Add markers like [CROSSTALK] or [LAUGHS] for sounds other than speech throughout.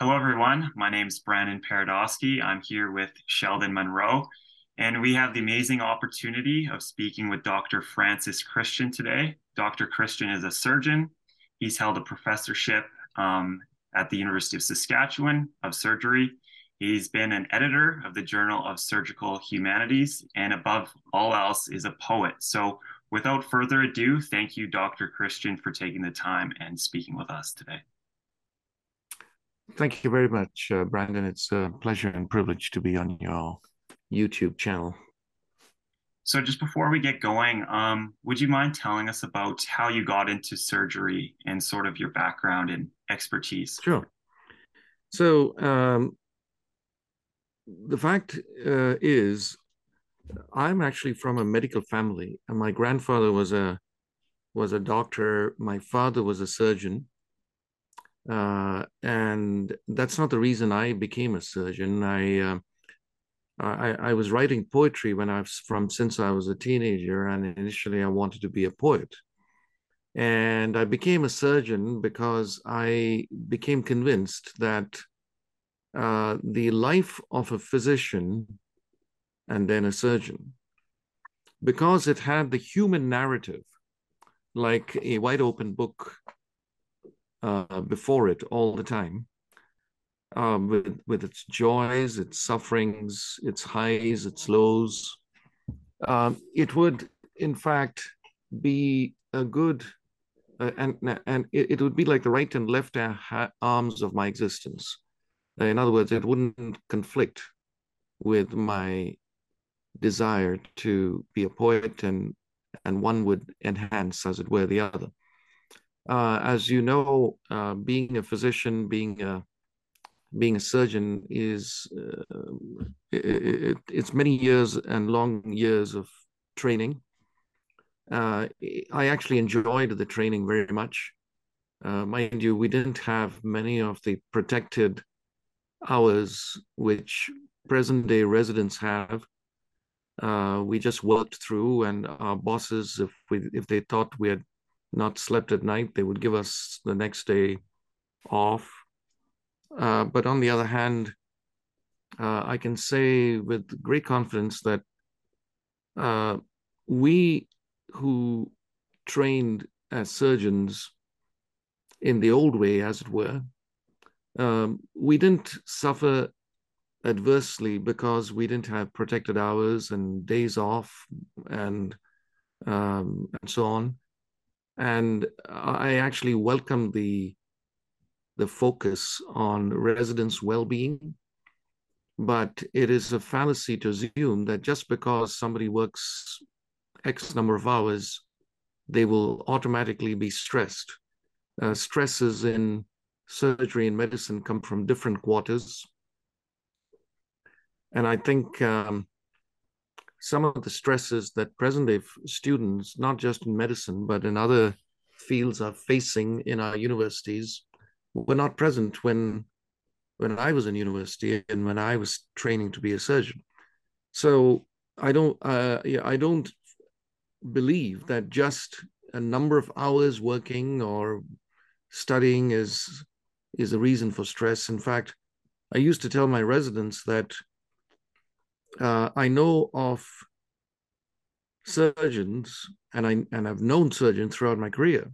Hello, everyone. My name is Brandon Paradosky. I'm here with Sheldon Monroe, and we have the amazing opportunity of speaking with Dr. Francis Christian today. Dr. Christian is a surgeon. He's held a professorship um, at the University of Saskatchewan of surgery. He's been an editor of the Journal of Surgical Humanities, and above all else, is a poet. So, without further ado, thank you, Dr. Christian, for taking the time and speaking with us today. Thank you very much, uh, Brandon. It's a pleasure and privilege to be on your YouTube channel. So, just before we get going, um, would you mind telling us about how you got into surgery and sort of your background and expertise? Sure. So, um, the fact uh, is, I'm actually from a medical family, and my grandfather was a was a doctor. My father was a surgeon, uh, and that's not the reason I became a surgeon. I, uh, I, I was writing poetry when I was from since I was a teenager, and initially I wanted to be a poet. And I became a surgeon because I became convinced that uh, the life of a physician and then a surgeon, because it had the human narrative, like a wide open book uh, before it all the time, um, with with its joys, its sufferings, its highs, its lows. Um, it would, in fact, be a good, uh, and and it, it, would be like the right and left arms of my existence. In other words, it wouldn't conflict with my desire to be a poet, and and one would enhance, as it were, the other uh, as you know, uh, being a physician, being a being a surgeon is uh, it, it, it's many years and long years of training. Uh, I actually enjoyed the training very much. Uh, mind you, we didn't have many of the protected hours which present day residents have. Uh, we just worked through, and our bosses, if we if they thought we had not slept at night. They would give us the next day off. Uh, but on the other hand, uh, I can say with great confidence that uh, we who trained as surgeons in the old way, as it were, um, we didn't suffer adversely because we didn't have protected hours and days off and um, and so on and I actually welcome the the focus on residents' well-being. But it is a fallacy to assume that just because somebody works X number of hours, they will automatically be stressed. Uh, stresses in surgery and medicine come from different quarters. And I think um, some of the stresses that present day students, not just in medicine, but in other fields, are facing in our universities were not present when when I was in university and when I was training to be a surgeon. So I don't uh, yeah, I don't believe that just a number of hours working or studying is is a reason for stress. In fact, I used to tell my residents that uh, I know of surgeons, and I and I've known surgeons throughout my career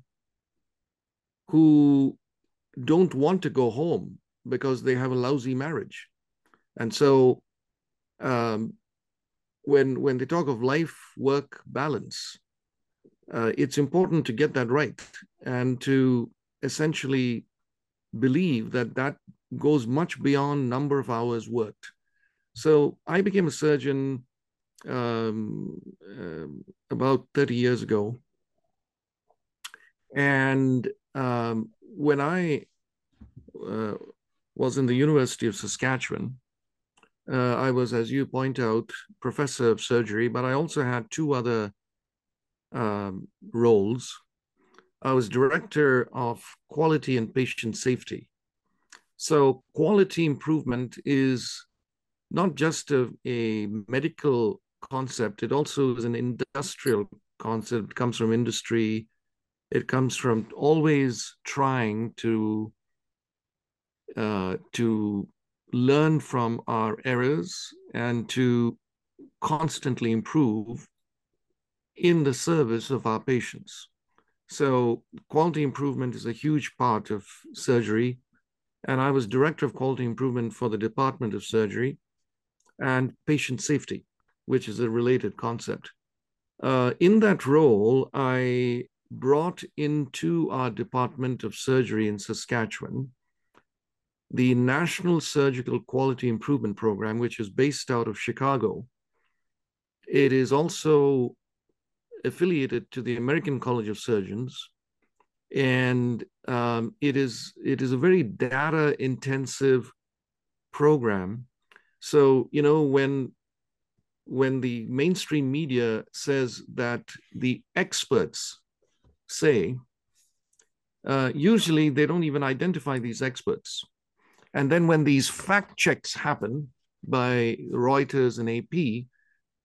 who don't want to go home because they have a lousy marriage, and so um, when when they talk of life work balance, uh, it's important to get that right and to essentially believe that that goes much beyond number of hours worked so I became a surgeon um, uh, about 30 years ago. And um, when I uh, was in the University of Saskatchewan, uh, I was, as you point out, professor of surgery, but I also had two other um, roles. I was director of quality and patient safety. So, quality improvement is not just a, a medical concept, it also is an industrial concept. It comes from industry. It comes from always trying to uh, to learn from our errors and to constantly improve in the service of our patients. So, quality improvement is a huge part of surgery. And I was director of quality improvement for the Department of Surgery and patient safety, which is a related concept. Uh, in that role, I brought into our Department of Surgery in Saskatchewan the National Surgical Quality Improvement Program, which is based out of Chicago. It is also affiliated to the American College of Surgeons, and um, it is it is a very data intensive program. So you know when when the mainstream media says that the experts say, uh, usually they don't even identify these experts. And then when these fact checks happen by Reuters and AP,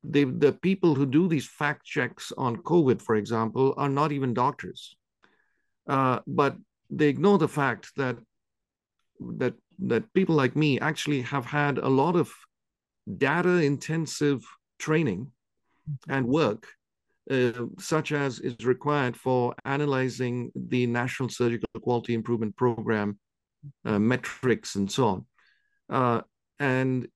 they, the people who do these fact checks on COVID, for example, are not even doctors. Uh, but they ignore the fact that that that people like me actually have had a lot of data intensive training and work uh, such as is required for analyzing the National Surgical Quality Improvement Program uh, metrics and so on. Uh, and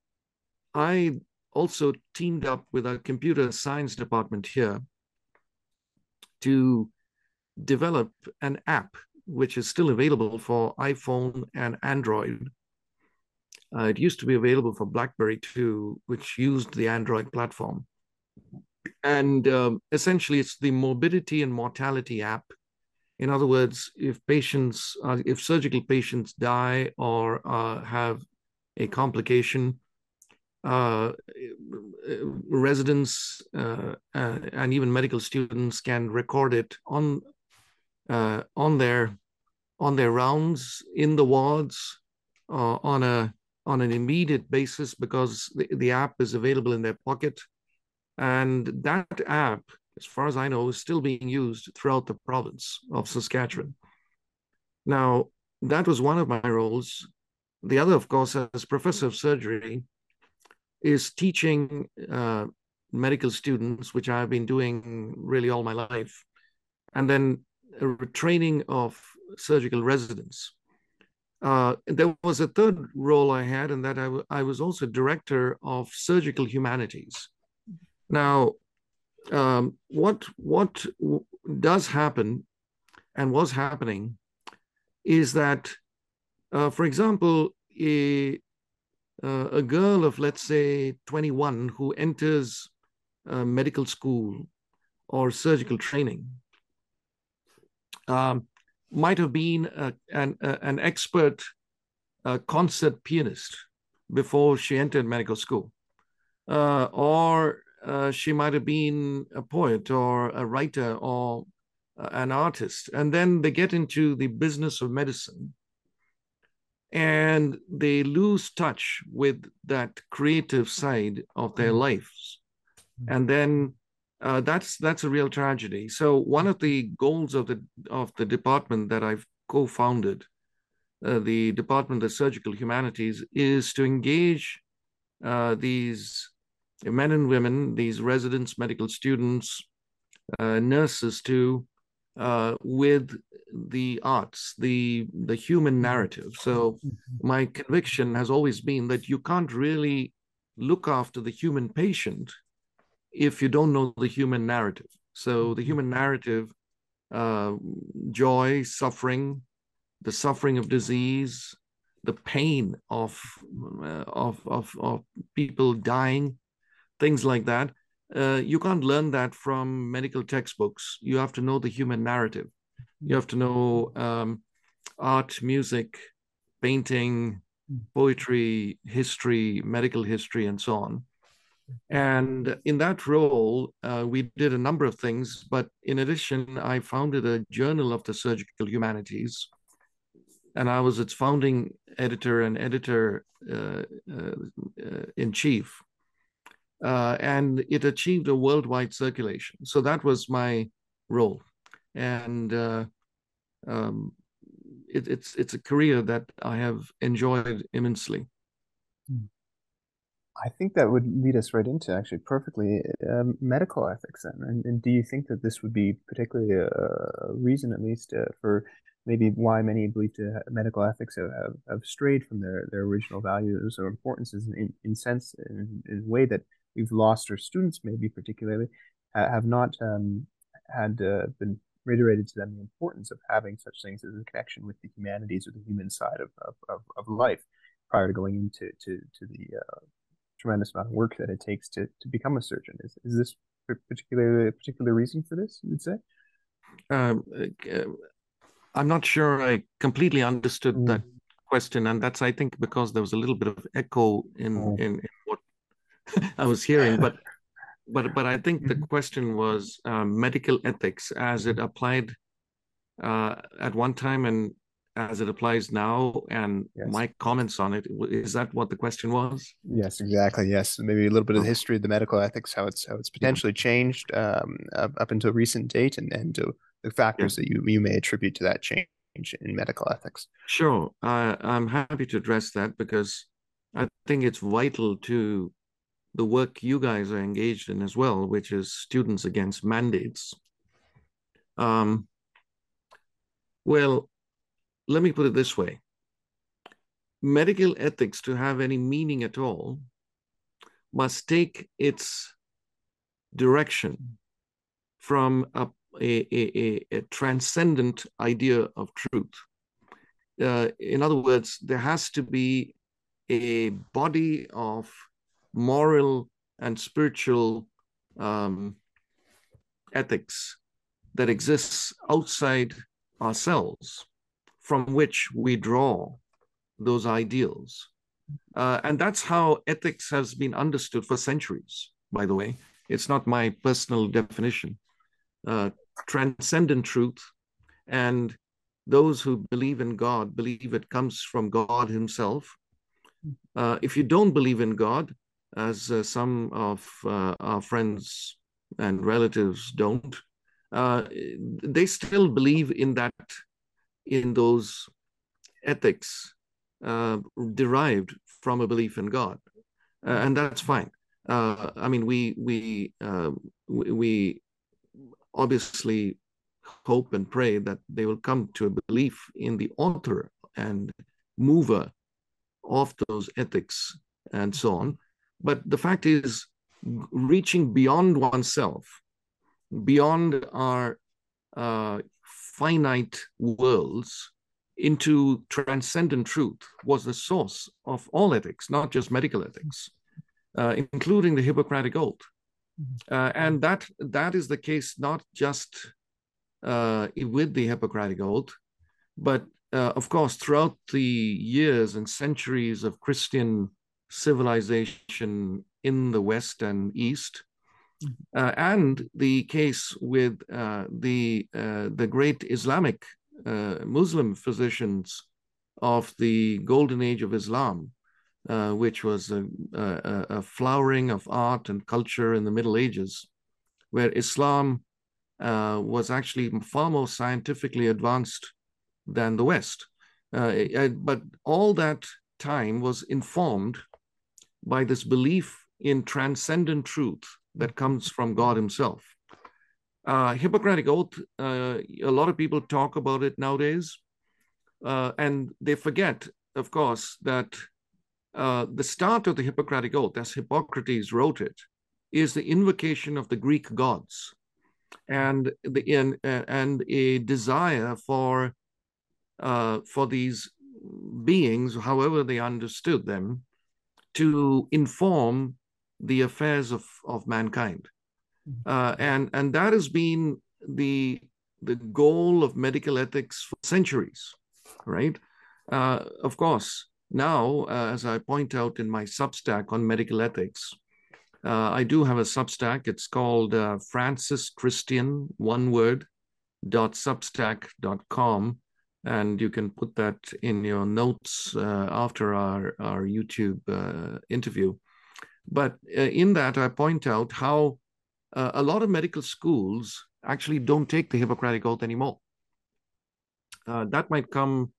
I also teamed up with our computer science department here to develop an app which is still available for iPhone and Android. Uh, it used to be available for BlackBerry too, which used the Android platform. And um, essentially, it's the morbidity and mortality app. In other words, if patients, uh, if surgical patients die or uh, have a complication, uh, residents uh, uh, and even medical students can record it on uh, on their on their rounds in the wards on a on an immediate basis because the, the app is available in their pocket and that app, as far as I know, is still being used throughout the province of Saskatchewan. Now, that was one of my roles. The other, of course, as professor of surgery, is teaching uh, medical students, which I've been doing really all my life, and then training of surgical residents. Uh, there was a third role I had, and that I, I was also director of surgical humanities. Now, um, what what does happen and was happening is that, uh, for example, a uh, a girl of let's say 21 who enters medical school or surgical training um, might have been a, an, a, an expert uh, concert pianist before she entered medical school, uh, or uh, she might have been a poet or a writer or an artist. And then they get into the business of medicine and they lose touch with that creative side of their mm-hmm. lives. Mm-hmm. And then uh, that's that's a real tragedy. So one of the goals of the of the department that I've co-founded, uh, the Department of Surgical Humanities, is to engage uh, these men and women, these residents, medical students, uh, nurses too, uh, with the arts, the the human narrative. So mm-hmm. my conviction has always been that you can't really look after the human patient if you don't know the human narrative. So the mm-hmm. human narrative, uh, joy, suffering, the suffering of disease, the pain of, uh, of, of, of people dying, things like that. Uh, you can't learn that from medical textbooks. You have to know the human narrative. You have to know um, art, music, painting, poetry, history, medical history, and so on. And in that role, uh, we did a number of things. But in addition, I founded a journal of the surgical humanities, and I was its founding editor and editor uh, uh, uh in chief uh, and it achieved a worldwide circulation. So that was my role, and uh, um, it, it's it's a career that I have enjoyed immensely. I think that would lead us right into actually perfectly um, medical ethics. Then, and, and, do you think that this would be particularly a, reason, at least, uh, for maybe why many believe to medical ethics have, have, have, strayed from their, their original values or importances in, in sense in, in a way that we've lost our students maybe particularly uh, have not um, had uh, been reiterated to them the importance of having such things as a connection with the humanities or the human side of, of, of, of life prior to going into to, to the uh, tremendous amount of work that it takes to, to become a surgeon. Is, is this particular particular reason for this, you would say? Um, uh, I'm not sure I completely understood mm. that question, and that's I think because there was a little bit of echo in oh. in, in, what [LAUGHS] I was hearing, but but but I think the mm-hmm. question was uh, medical ethics as it applied uh, at one time and as it applies now, and yes. my comments on it. Is that what the question was? Yes, exactly. Yes, maybe a little bit of the history of the medical ethics, how it's how it's potentially changed um, up, up until recent date, and and the factors yeah. that you you may attribute to that change in medical ethics. Sure, I, I'm happy to address that because I think it's vital to the work you guys are engaged in as well, which is students against mandates. Um, well, let me put it this way medical ethics, to have any meaning at all, must take its direction from a, a, a, a transcendent idea of truth. Uh, in other words, there has to be a body of moral and spiritual um, ethics that exists outside ourselves from which we draw those ideals. Uh, and that's how ethics has been understood for centuries, by the way. It's not my personal definition. Uh, transcendent truth and those who believe in God believe it comes from God Himself. Uh, if you don't believe in God, as uh, some of uh, our friends and relatives don't, uh, they still believe in that in those ethics uh, derived from a belief in God, uh, and that's fine. Uh, I mean, we we um, we obviously hope and pray that they will come to a belief in the author and mover of those ethics and so on. But the fact is, reaching beyond oneself, beyond our uh, finite worlds into transcendent truth was the source of all ethics, not just medical ethics, uh, including the Hippocratic Oath. Mm-hmm. Uh, and that that is the case not just uh, with the Hippocratic Oath, but uh, of course throughout the years and centuries of Christian civilization in the West and East, uh, and the case with uh, the uh, the great Islamic uh, Muslim physicians of the golden age of Islam, uh, which was a, a, a, flowering of art and culture in the Middle Ages, where Islam uh, was actually far more scientifically advanced than the West. but all that time was informed by this belief in transcendent truth that comes from God Himself. Uh, Hippocratic Oath, uh, a lot of people talk about it nowadays, uh, and they forget, of course, that uh, the start of the Hippocratic Oath, as Hippocrates wrote it, is the invocation of the Greek gods and the in, and a desire for uh, for these beings, however they understood them, to inform the affairs of, of mankind. Mm-hmm. Uh, and, and that has been the, the goal of medical ethics for centuries, right? Uh, of course, now, uh, as I point out in my Substack on medical ethics, uh, I do have a Substack. It's called uh, Francis Christian, one word, dot substack.com. And you can put that in your notes uh, after our, our YouTube interview. But uh, in that, I point out how uh, a lot of medical schools actually don't take the Hippocratic Oath anymore. Uh, that might come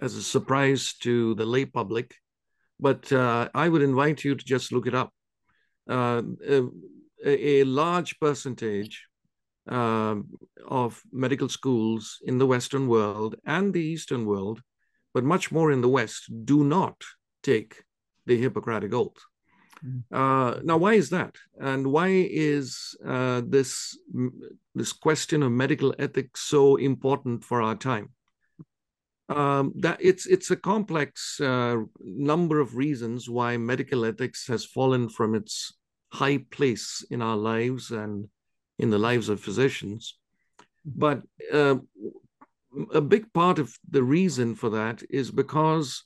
as a surprise to the lay public, but I would invite you to just look it up. Uh, a, a, large percentage uh, of medical schools in the Western world and the Eastern world, but much more in the West, do not take the Hippocratic Oath. Uh, now, why is that? And why is uh, this this question of medical ethics so important for our time? Um, that it's it's a complex uh, number of reasons why medical ethics has fallen from its high place in our lives and in the lives of physicians. But uh, a big part of the reason for that is because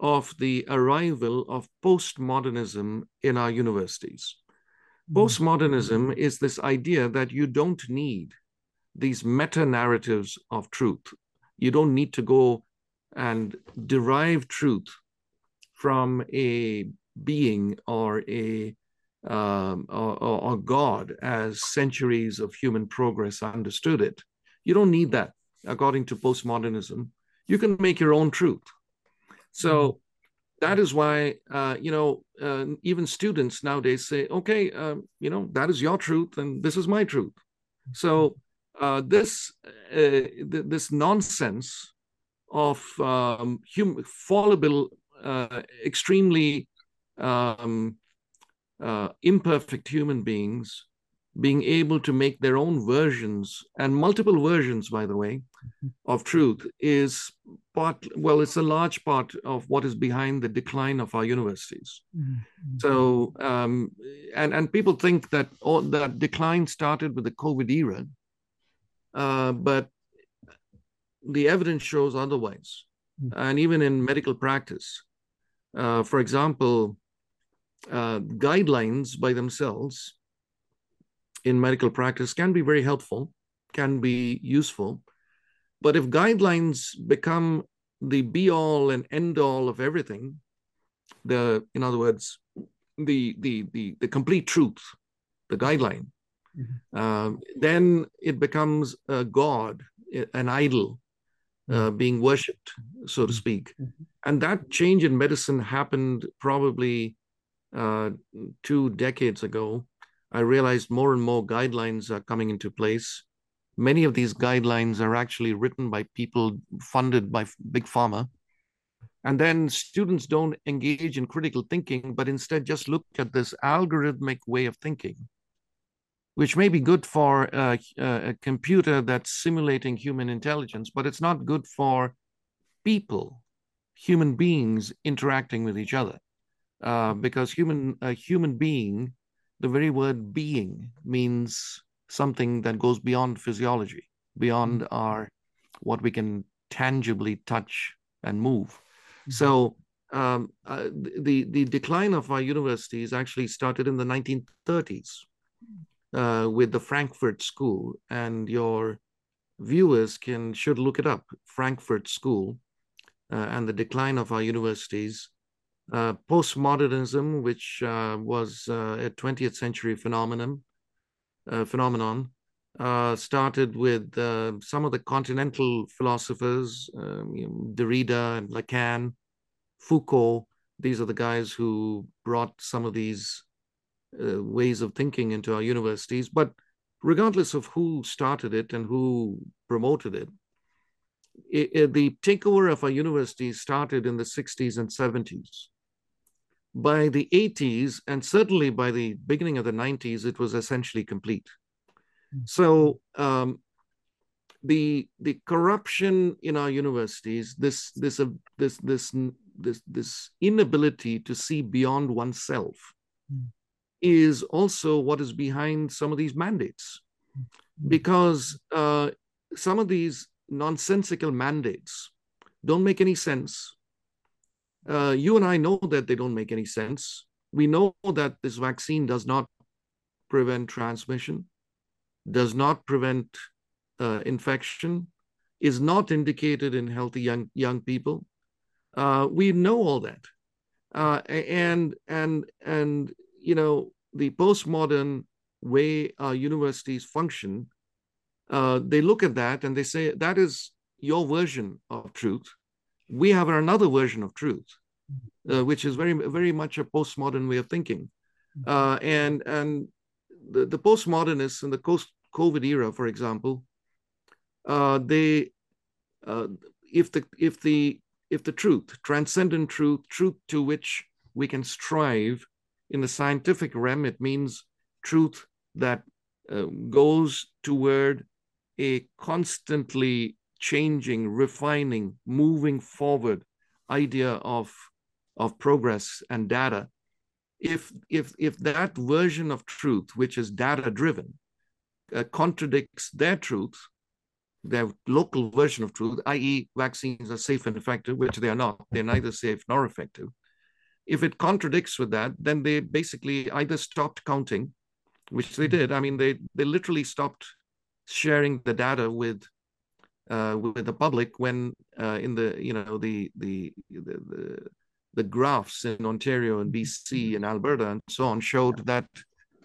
of the arrival of postmodernism in our universities. Mm-hmm. Postmodernism is this idea that you don't need these meta narratives of truth. You don't need to go and derive truth from a being or a um, or, or, God as centuries of human progress understood it. You don't need that, according to postmodernism. You can make your own truth. So mm-hmm. that is why, uh, you know, uh, even students nowadays say, okay, um, you know, that is your truth and this is my truth. So uh, this uh, th- this nonsense of um, hum- fallible, uh, extremely um, uh, imperfect human beings being able to make their own versions and multiple versions, by the way, mm-hmm. of truth is part, well, it's a large part of what is behind the decline of our universities. Mm-hmm. So, um, and, and people think that all, that decline started with the COVID era, uh, but the evidence shows otherwise. Mm-hmm. And even in medical practice, uh, for example, uh, guidelines by themselves in medical practice can be very helpful, can be useful. But if guidelines become the be all and end all of everything, the in other words, the the the, the complete truth, the guideline, mm-hmm. uh, then it becomes a god, an idol, uh, mm-hmm. being worshipped, so to speak. Mm-hmm. And that change in medicine happened probably uh, two decades ago I realized more and more guidelines are coming into place. Many of these guidelines are actually written by people funded by big pharma. And then students don't engage in critical thinking, but instead just look at this algorithmic way of thinking, which may be good for a, a computer that's simulating human intelligence, but it's not good for people, human beings interacting with each other. Uh, because human a human being the very word being means something that goes beyond physiology, beyond mm-hmm. our what we can tangibly touch and move. Mm-hmm. So um, uh, the the decline of our universities actually started in the 1930s uh, with the Frankfurt School, and your viewers can should look it up. Frankfurt School uh, and the decline of our universities uh, postmodernism, which uh, was uh, a 20th century phenomenon, uh, phenomenon, started with some of the continental philosophers, um, Derrida and Lacan, Foucault. These are the guys who brought some of these ways of thinking into our universities. But regardless of who started it and who promoted it, it, it, the takeover of our universities started in the 60s and 70s by the 80s and certainly by the beginning of the 90s it was essentially complete hmm. so um, the the corruption in our universities this this uh, this this this this inability to see beyond oneself mm. is also what is behind some of these mandates mm. because uh, some of these nonsensical mandates don't make any sense uh, you and I know that they don't make any sense. We know that this vaccine does not prevent transmission, does not prevent uh, infection, is not indicated in healthy young young people. Uh, we know all that, uh, and and and you know the postmodern way our universities function. Uh, they look at that and they say that is your version of truth we have another version of truth, uh, which is very very much a postmodern way of thinking, uh, and and the, the postmodernists in the post COVID era, for example, uh, they uh, if the if the if the truth, transcendent truth, truth to which we can strive in the scientific realm, it means truth that uh, goes toward a constantly changing, refining, moving forward idea of, of progress and data. If, if, if that version of truth, which is data driven, uh, contradicts their truth, their local version of truth, i.e., vaccines are safe and effective, which they are not. They're neither safe nor effective. If it contradicts with that, then they basically either stopped counting, which they did. I mean, they they literally stopped sharing the data with uh, with the public when uh, in the you know the the the, the the graphs in Ontario and BC and Alberta and so on showed that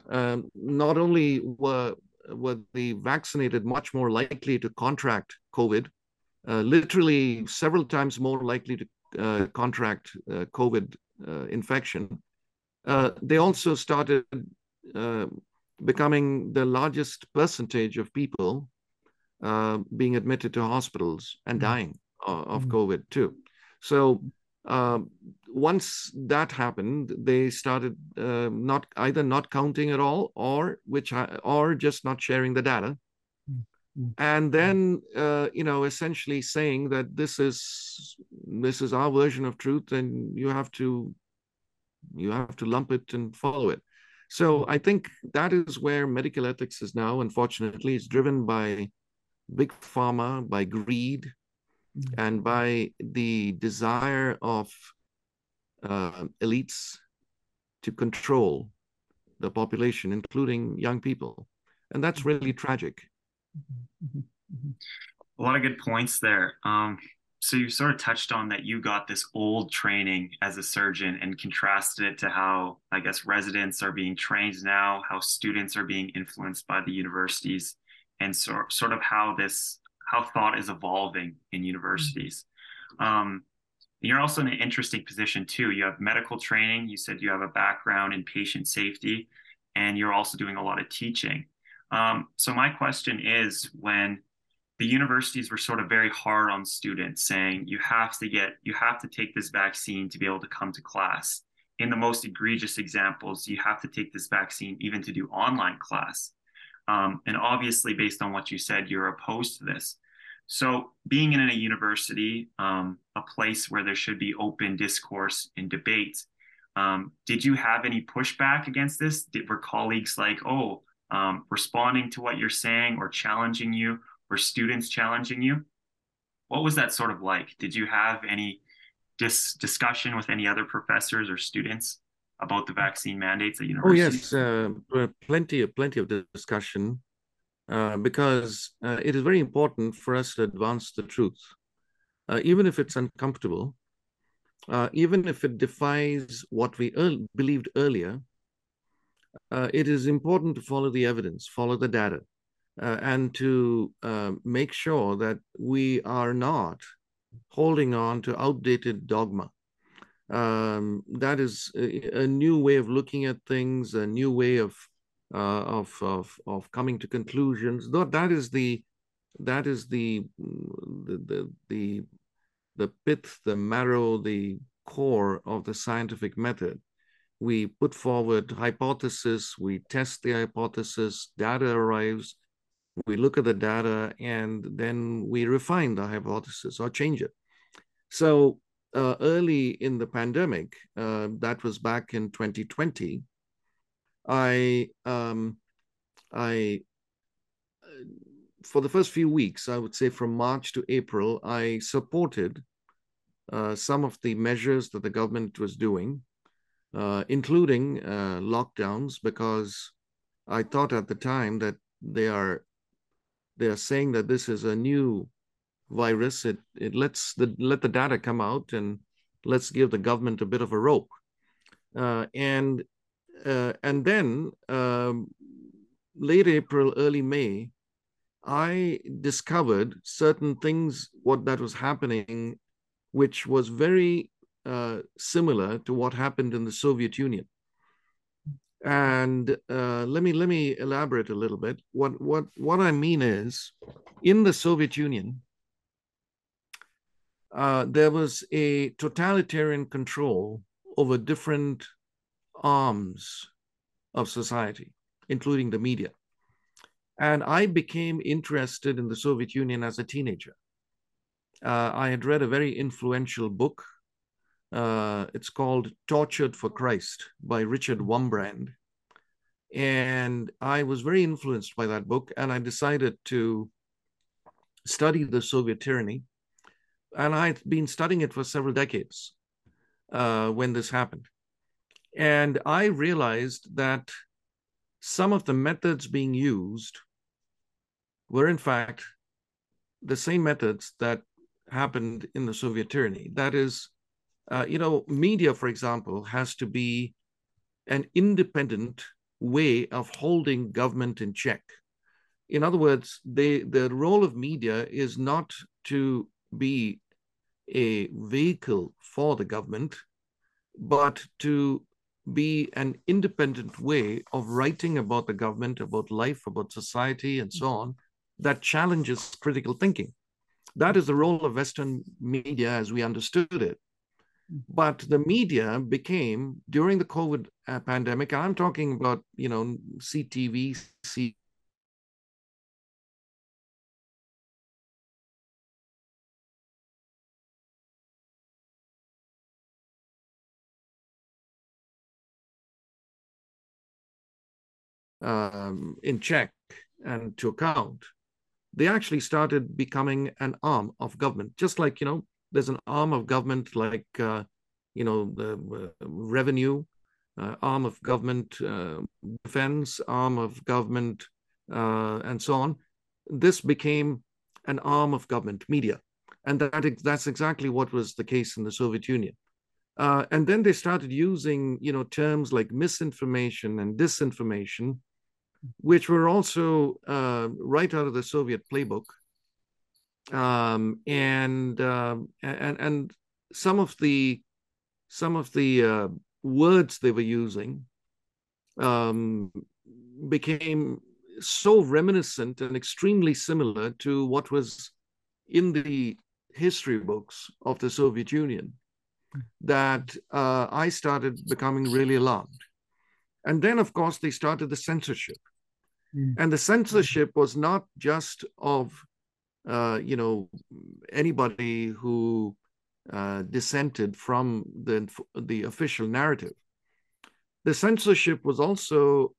um, not only were were the vaccinated much more likely to contract COVID, uh, literally several times more likely to uh, contract uh, COVID uh, infection. Uh, they also started uh, becoming the largest percentage of people being admitted to hospitals and mm. dying of mm. COVID too. So um, once that happened, they started uh, not either not counting at all, or which or just not sharing the data, mm-hmm. and then uh, you know essentially saying that this is this is our version of truth, and you have to you have to lump it and follow it. So I think that is where medical ethics is now. Unfortunately, it's driven by big pharma, by greed, mm-hmm. and by the desire of uh, elites to control the population, including young people. And that's really tragic. A lot of good points there. Um, so you sort of touched on that you got this old training as a surgeon and contrasted it to how I guess residents are being trained now, how students are being influenced by the universities, and so, sort of how this how thought is evolving in universities. Um, you're also in an interesting position too. You have medical training. You said you have a background in patient safety, and you're also doing a lot of teaching. Um, so my question is, when the universities were sort of very hard on students, saying you have to get, you have to take this vaccine to be able to come to class. In the most egregious examples, you have to take this vaccine even to do online class. Um, and obviously, based on what you said, you're opposed to this. So, being in a university, um, a place where there should be open discourse and debate, um, did you have any pushback against this? Did, were colleagues like, oh, um, responding to what you're saying or challenging you, or students challenging you? What was that sort of like? Did you have any dis- discussion with any other professors or students about the vaccine mandates at universities? Oh yes, uh, plenty of plenty of discussion. Uh, because uh, it is very important for us to advance the truth, uh, even if it's uncomfortable, uh, even if it defies what we believed earlier. Uh, it is important to follow the evidence, follow the data, and to make sure that we are not holding on to outdated dogma. Um, that is a, a, new way of looking at things, a new way of uh, of, of of coming to conclusions. That that is the that is the the the the, pith, the marrow, the core of the scientific method. We put forward hypothesis, we test the hypothesis, data arrives, we look at the data, and then we refine the hypothesis or change it. So uh, early in the pandemic, uh, that was back in 2020, I um, I for the first few weeks, I would say from March to April, I supported uh, some of the measures that the government was doing, uh, including uh, lockdowns, because I thought at the time that they are they are saying that this is a new virus. It it lets the let the data come out and let's give the government a bit of a rope. Uh, and uh, and then um, late April, early May, I discovered certain things what that was happening which was very uh, similar to what happened in the Soviet Union. And uh, let me let me elaborate a little bit. What what what I mean is, in the Soviet Union, uh, there was a totalitarian control over different arms of society, including the media. And I became interested in the Soviet Union as a teenager. Uh, I had read a very influential book uh, it's called Tortured for Christ by Richard Wurmbrand. And I was very influenced by that book, and I decided to study the Soviet tyranny. And I'd been studying it for several decades uh, when this happened. And I realized that some of the methods being used were, in fact, the same methods that happened in the Soviet tyranny. That is, uh, you know, media, for example, has to be an independent way of holding government in check. In other words, they, the role of media is not to be a vehicle for the government, but to be an independent way of writing about the government, about life, about society, and so on, that challenges critical thinking. That is the role of Western media as we understood it. But the media became during the COVID uh, pandemic. I'm talking about you know CTV, Um, in check and to account, they actually started becoming an arm of government, just like you know there's an arm of government like uh, you know the uh, revenue uh, arm of government uh, defense arm of government uh, and so on. This became an arm of government media. And that that's exactly what was the case in the soviet union. Uh, and then they started using you know terms like misinformation and disinformation which were also uh, right out of the soviet playbook um, and um, and and some of the some of the uh, words they were using um, became so reminiscent and extremely similar to what was in the history books of the Soviet Union that uh, I started becoming really alarmed. And then, of course, they started the censorship. Mm. And the censorship was not just of uh, you know, anybody who uh, dissented from the the official narrative. The censorship was also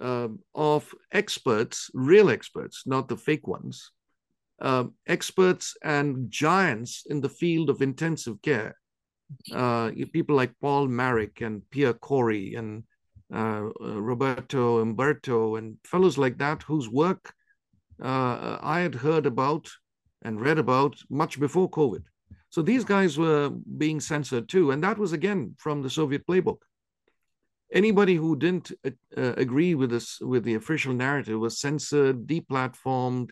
uh, of experts, real experts, not the fake ones, uh, experts and giants in the field of intensive care. Uh, people like Paul Marik and Pierre Kory and uh, Roberto Umberto and fellows like that, whose work uh, I had heard about and read about much before COVID. So these guys were being censored too. And that was again from the Soviet playbook. Anybody who didn't uh, uh agree with this, with the official narrative was censored, deplatformed,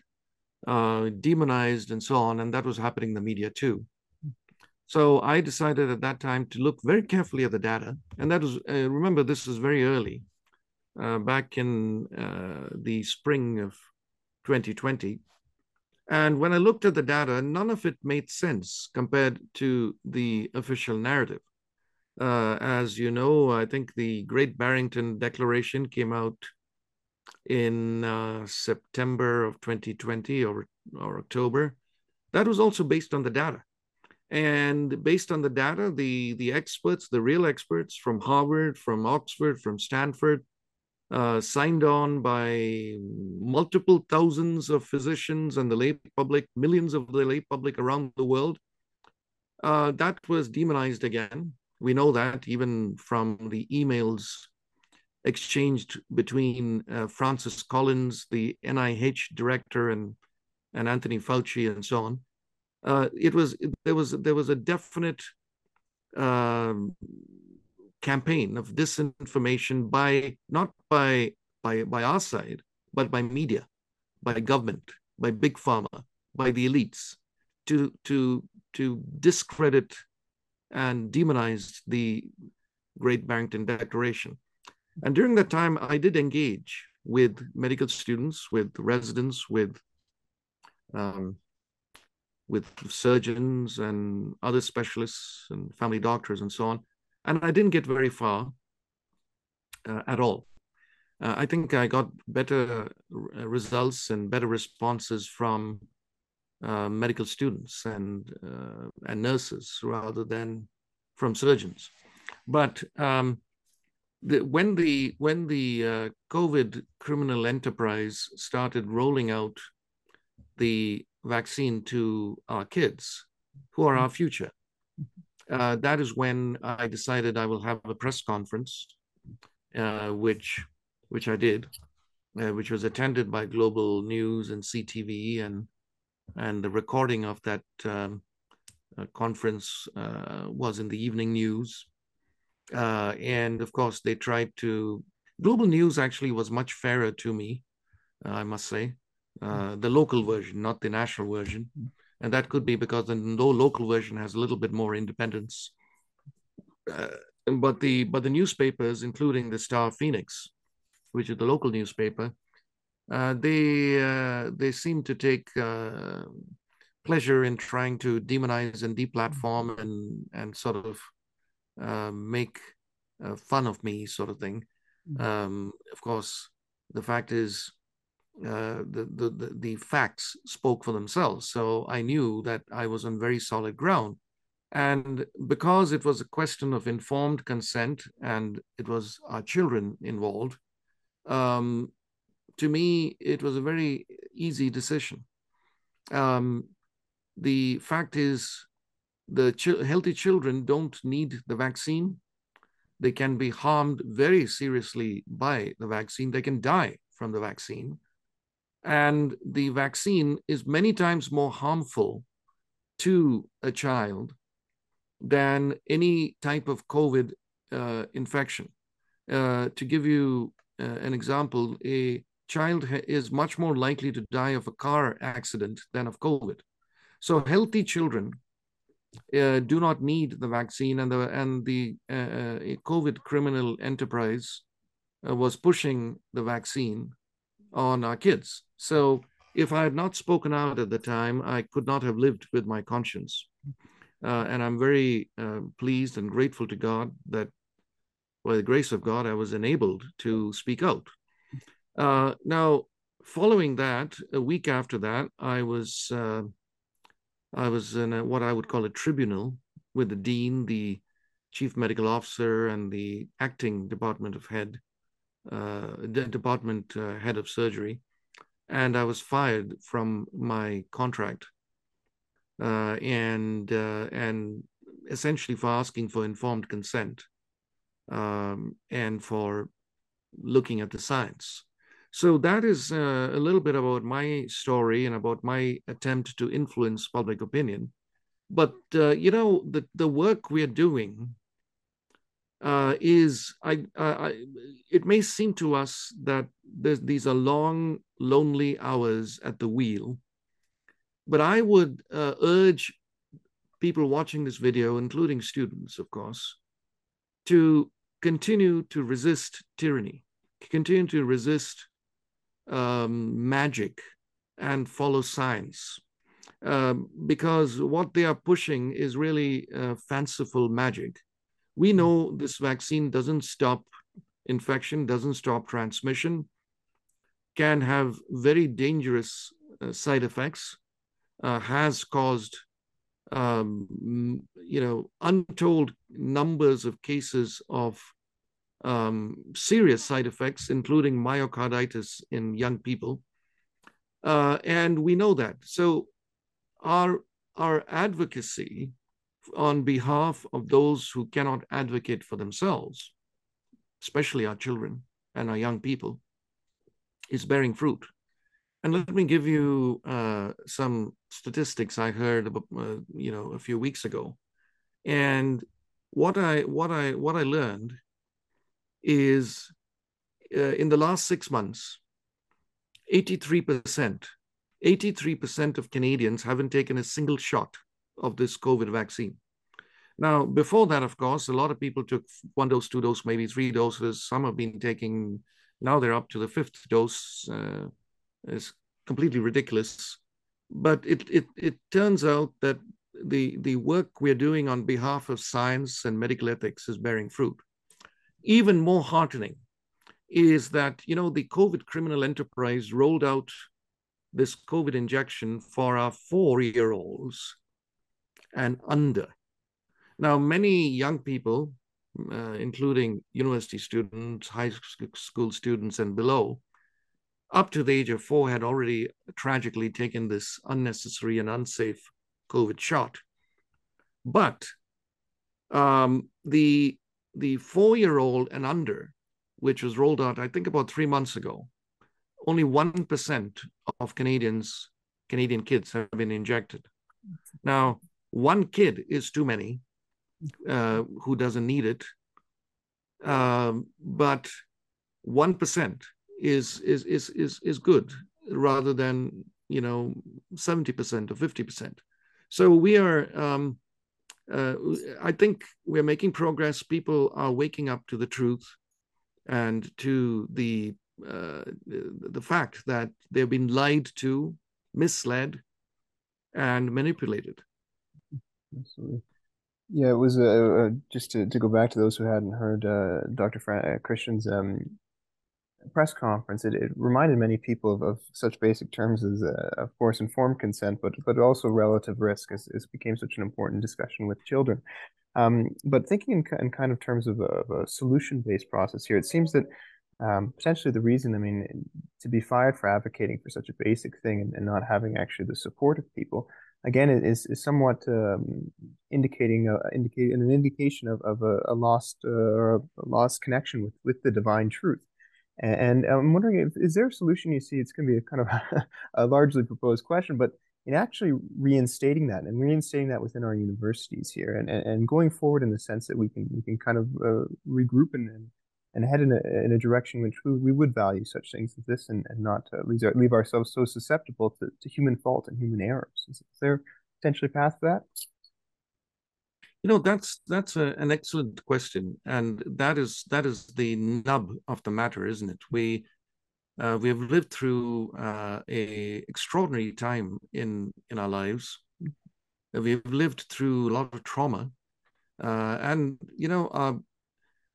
uh, demonized, and so on. And that was happening in the media too. So I decided at that time to look very carefully at the data. And that was, uh, remember, this was very early, uh, back in uh, the spring of 2020. And when I looked at the data, none of it made sense compared to the official narrative. Uh, as you know, I think the Great Barrington Declaration came out in uh, September of 2020 or, or October. That was also based on the data. And based on the data, the, the experts, the real experts from Harvard, from Oxford, from Stanford, uh, signed on by multiple thousands of physicians and the lay public, millions of the lay public around the world. Uh, that was demonized again. We know that even from the emails exchanged between uh, Francis Collins, the NIH director, and and Anthony Fauci, and so on. Uh, it was there was there was a definite um, campaign of disinformation by not by by by our side, but by media, by government, by big pharma, by the elites, to to to discredit and demonize the Great Barrington Declaration. And during that time, I did engage with medical students, with residents, with um, with surgeons and other specialists and family doctors and so on. And I didn't get very far uh, at all. Uh, I think I got better uh, results and better responses from uh, medical students and uh, and nurses rather than from surgeons. But um, the, when the when the uh, COVID criminal enterprise started rolling out the vaccine to our kids, who are our mm-hmm. future, uh, that is when I decided I will have a press conference, uh, which which I did, uh, which was attended by Global News and CTV, and and the recording of that um, uh, conference uh, was in the evening news uh, and of course, they tried to. Global News actually was much fairer to me, uh, I must say. Uh, the local version, not the national version. And that could be because the local version has a little bit more independence. Uh, but the but the newspapers, including the Star Phoenix, which is the local newspaper, uh, they uh, they seem to take pleasure in trying to demonize and deplatform and and sort of uh, make uh, fun of me, sort of thing. Mm-hmm. Um, of course, the fact is, uh, the, the, the facts spoke for themselves. So I knew that I was on very solid ground, and because it was a question of informed consent and it was our children involved, um, to me it was a very easy decision. Um, the fact is, the ch- healthy children don't need the vaccine. They can be harmed very seriously by the vaccine. They can die from the vaccine. And the vaccine is many times more harmful to a child than any type of COVID uh, infection. Uh, to give you uh, an example, a child is much more likely to die of a car accident than of COVID. So, healthy children uh, do not need the vaccine, and the and the uh, uh COVID criminal enterprise uh, was pushing the vaccine on our kids. So if I had not spoken out at the time, I could not have lived with my conscience. Uh, and I'm very uh, pleased and grateful to God that, by the grace of God, I was enabled to speak out. now, following that, a week after that, I was I was in a, what I would call a tribunal with the dean, the chief medical officer, and the acting department of head, uh, department uh, head of surgery, and I was fired from my contract, uh, and uh, and essentially for asking for informed consent, um, and for looking at the science. So that is uh, a little bit about my story and about my attempt to influence public opinion. But uh, you know, the the work we are doing uh, is I, I, it may seem to us that these are long, lonely hours at the wheel, but I would uh, urge people watching this video, including students, of course, to continue to resist tyranny, continue to resist um, magic and follow science. Um, because what they are pushing is really uh, fanciful magic. We hmm. know this vaccine doesn't stop infection, doesn't stop transmission, can have very dangerous uh, side effects, uh, has caused um, you know untold numbers of cases of um, serious side effects, including myocarditis in young people. Uh, and we know that. So our, our advocacy on behalf of those who cannot advocate for themselves, especially our children and our young people, is bearing fruit. And let me give you uh, some statistics I heard uh, you know, a few weeks ago. And what I what I what I learned is uh, in the last six months, 83%, 83% of Canadians haven't taken a single shot of this COVID vaccine. Now, before that, of course, a lot of people took one dose, two dose, maybe three doses. Some have been taking, now they're up to the fifth dose. Uh, it's completely ridiculous. But it, it, it turns out that the, the work we're doing on behalf of science and medical ethics is bearing fruit. Even more heartening is that, you know, the COVID criminal enterprise rolled out this COVID injection for our four year olds and under. Now, many young people, uh, including university students, high school students, and below, up to the age of four, had already tragically taken this unnecessary and unsafe COVID shot. But um, the the four year old and under, which was rolled out, I think about three months ago, only one percent of Canadians, Canadian kids, have been injected. Now, one kid is too many uh, who doesn't need it, um, but one percent is is is is is good rather than you know seventy percent or fifty percent. So we are. Um, uh, I think we're making progress. People are waking up to the truth and to the uh, the fact that they've been lied to, misled, and manipulated. Absolutely. Yeah, it was uh, uh, just to, to go back to those who hadn't heard uh, Dr. Fran- uh, Christian's um, press conference. It, it reminded many people of, of such basic terms as, uh, of course, informed consent, but but also relative risk, as, as became such an important discussion with children. Um, but thinking in, in, kind of terms of a, of a solution-based process here, it seems that um, potentially the reason, I mean, to be fired for advocating for such a basic thing and, and not having actually the support of people again is, is somewhat um, indicating a, indicating an indication of, of a, a lost uh, or a lost connection with, with the divine truth. And, and I'm wondering if is there a solution you see? It's going to be a kind of [LAUGHS] a, largely proposed question, but in actually reinstating that and reinstating that within our universities here, and, and, and going forward in the sense that we can we can kind of uh, regroup and, and and head in a, in a direction which we, we would value such things as this and, and not uh, leave, our, leave ourselves so susceptible to, to human fault and human errors. Is, is there potentially a path for that? You know, that's that's a, an excellent question, and that is that is the nub of the matter, isn't it? We uh, we have lived through uh, a extraordinary time in in our lives. We've lived through a lot of trauma, uh, and you know, our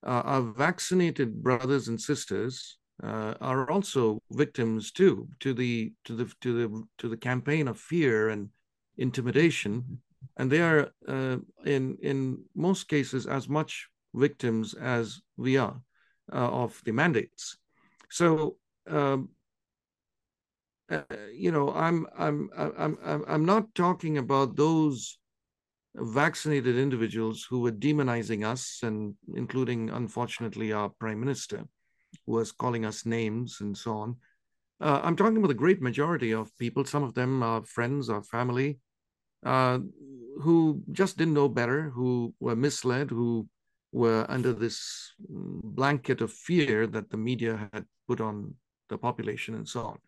uh, our vaccinated brothers and sisters uh, are also victims too to the to the to the to the campaign of fear and intimidation, and they are uh, in in most cases as much victims as we are uh, of the mandates. So. Um, uh, you know, I'm I'm I'm I'm I'm not talking about those vaccinated individuals who were demonizing us, and including, unfortunately, our prime minister, who was calling us names and so on. Uh, I'm talking about the great majority of people, some of them are friends or family, uh, who just didn't know better, who were misled, who were under this blanket of fear that the media had put on the population and so on.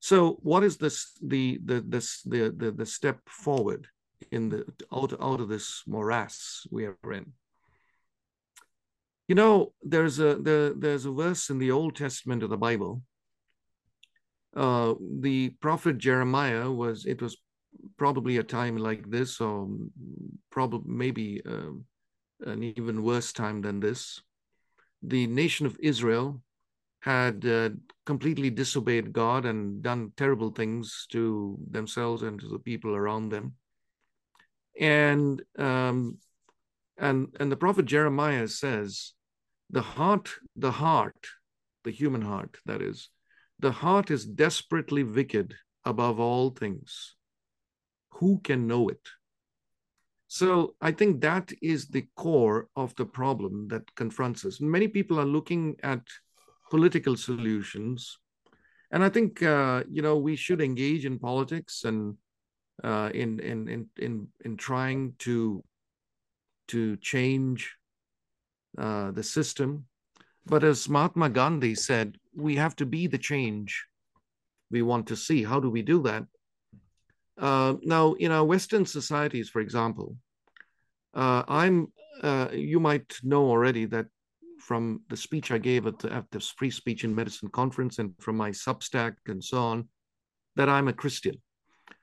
So, what is this the the this the the, the step forward? In the out, out of this morass we are in. You know, there's a there, there's a verse in the Old Testament of the Bible. Uh, the prophet Jeremiah was it was probably a time like this, or probably maybe uh, an even worse time than this. The nation of Israel had uh, completely disobeyed God and done terrible things to themselves and to the people around them and um, and and the prophet Jeremiah says, the heart, the heart, the human heart, that is, the heart is desperately wicked above all things. Who can know it? So I think that is the core of the problem that confronts us. Many people are looking at political solutions, and I think uh, you know we should engage in politics and uh, in, in in in in trying to to change uh, the system. But as Mahatma Gandhi said, we have to be the change we want to see. How do we do that? Uh, now, in our Western societies, for example, uh, I'm. Uh, you might know already that from the speech I gave at the, at the Free Speech in Medicine conference and from my Substack and so on, that I'm a Christian.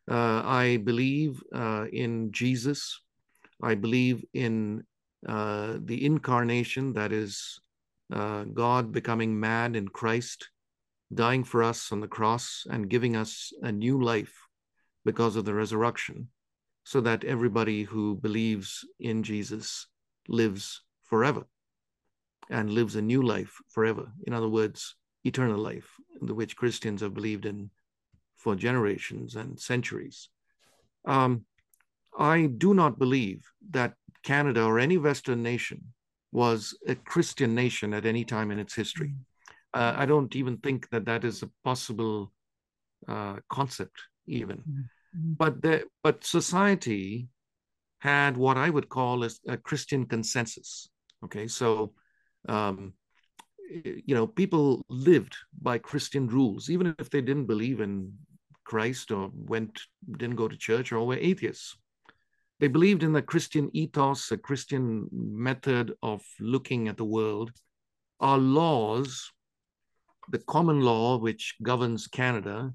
Uh, I believe uh, in Jesus. I believe in uh, the incarnation, that is, uh, God becoming man in Christ, dying for us on the cross and giving us a new life because of the resurrection, so that everybody who believes in Jesus lives forever and lives a new life forever. In other words, eternal life, which Christians have believed in for generations and centuries. Um, I do not believe that Canada or any Western nation was a Christian nation at any time in its history. Uh, I don't even think that that is a possible uh, concept, even. Mm-hmm. But the, but society had what I would call a, a Christian consensus. Okay, so um, you know, people lived by Christian rules, even if they didn't believe in Christ or went didn't go to church or were atheists. They believed in the Christian ethos, a Christian method of looking at the world. Our laws, the common law which governs Canada,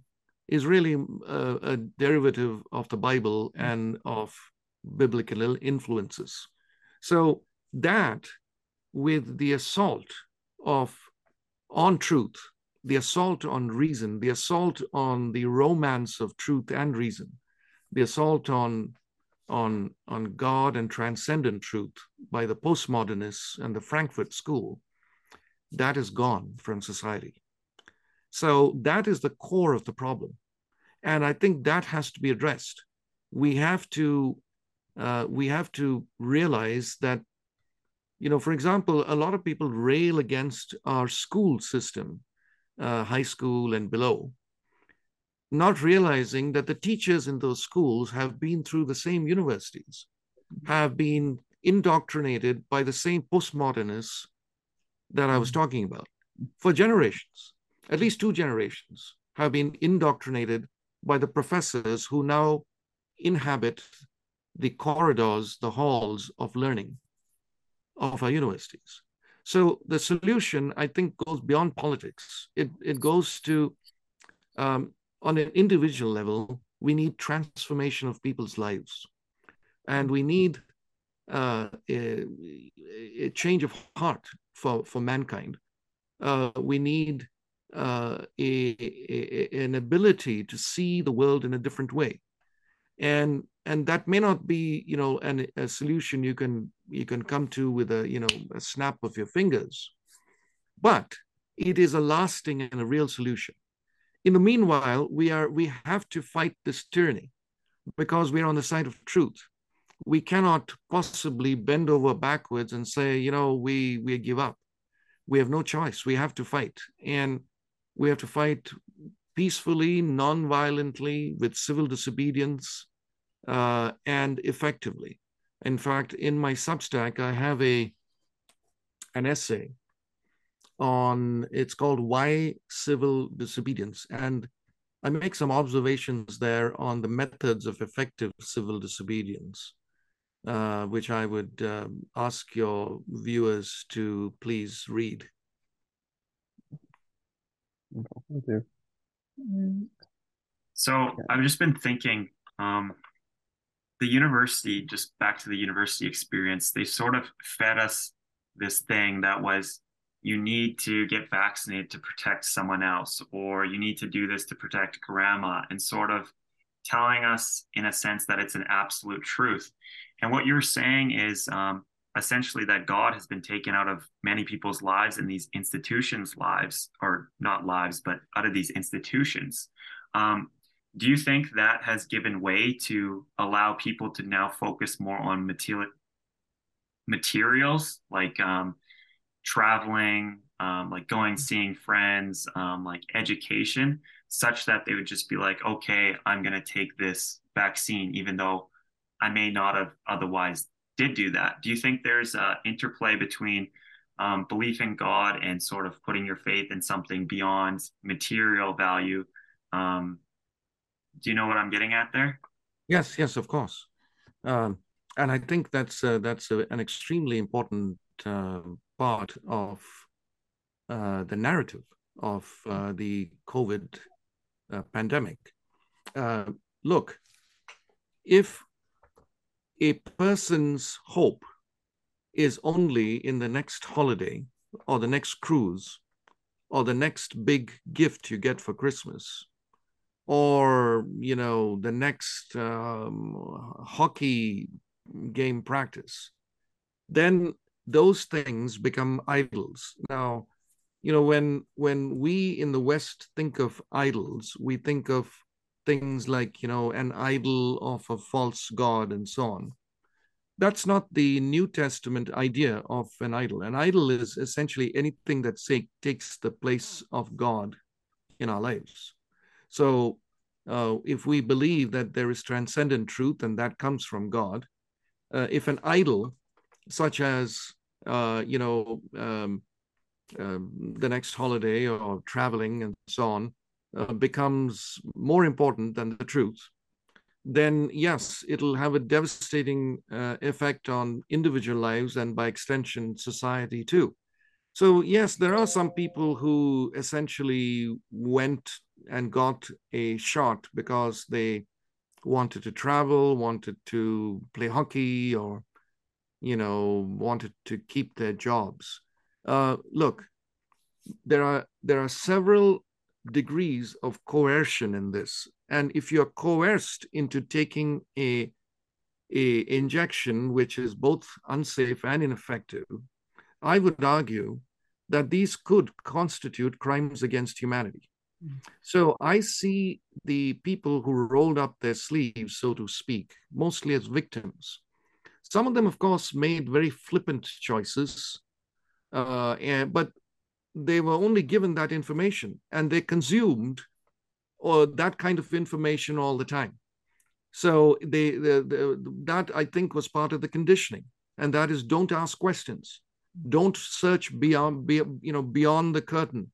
is really a, a derivative of the Bible and of biblical influences. So that with the assault of on truth, the assault on reason, the assault on the romance of truth and reason, the assault on on on God and transcendent truth by the postmodernists and the Frankfurt School, that is gone from society. So that is the core of the problem, and I think that has to be addressed. We have to uh, we have to realize that you know, for example, a lot of people rail against our school system, uh, high school and below, not realizing that the teachers in those schools have been through the same universities, have been indoctrinated by the same postmodernists that I was mm-hmm. talking about for generations. At least two generations have been indoctrinated by the professors who now inhabit the corridors, the halls of learning of our universities. So the solution, I think, goes beyond politics. It, it goes to, um, on an individual level, we need transformation of people's lives. And we need uh, a, a, change of heart for, for mankind. Uh, we need uh, a, an ability to see the world in a different way. And and that may not be you know an, a solution you can you can come to with a you know a snap of your fingers but it is a lasting and a real solution. In the meanwhile we are we have to fight this tyranny because we're on the side of truth. We cannot possibly bend over backwards and say you know we we give up. We have no choice. We have to fight. And we have to fight peacefully non-violently with civil disobedience uh, and effectively. In fact, in my Substack, I have a an essay on it's called Why Civil Disobedience, and I make some observations there on the methods of effective civil disobedience, uh, which I would um, ask your viewers to please read. Thank you. So I've just been thinking. Um, the university, just back to the university experience, they sort of fed us this thing that was you need to get vaccinated to protect someone else, or you need to do this to protect grandma, and sort of telling us in a sense that it's an absolute truth. And what you're saying is um, essentially that God has been taken out of many people's lives and these institutions' lives, or not lives, but out of these institutions. Um, do you think that has given way to allow people to now focus more on material materials like um, traveling um, like going seeing friends um, like education such that they would just be like okay i'm going to take this vaccine even though i may not have otherwise did do that. Do you think there's a interplay between um, belief in god and sort of putting your faith in something beyond material value um, do you know what I'm getting at there? Yes, yes, of course. Um, and I think that's uh, that's a, an extremely important uh, part of uh, the narrative of uh, the COVID uh, pandemic. Uh, look, if a person's hope is only in the next holiday or the next cruise or the next big gift you get for Christmas or you know the next um, hockey game practice then those things become idols. Now you know when when we in the west think of idols we think of things like you know an idol of a false god and so on. That's not the new testament idea of an idol. An idol is essentially anything that say, takes the place of god in our lives. So uh, if we believe that there is transcendent truth and that comes from God, uh, if an idol, such as uh, you know um, um, the next holiday or traveling and so on, uh, becomes more important than the truth, then yes, it'll have a devastating uh, effect on individual lives and by extension society too. So yes, there are some people who essentially went and got a shot because they wanted to travel, wanted to play hockey, or you know, wanted to keep their jobs. Uh, look, there are there are several degrees of coercion in this, and if you're coerced into taking a a injection which is both unsafe and ineffective, I would argue that these could constitute crimes against humanity. So I see the people who rolled up their sleeves, so to speak, mostly as victims. Some of them, of course, made very flippant choices, uh, and, but they were only given that information and they consumed or that kind of information all the time. So they, the, the, that I think was part of the conditioning, and that is don't ask questions, don't search beyond, be, you know, beyond the curtain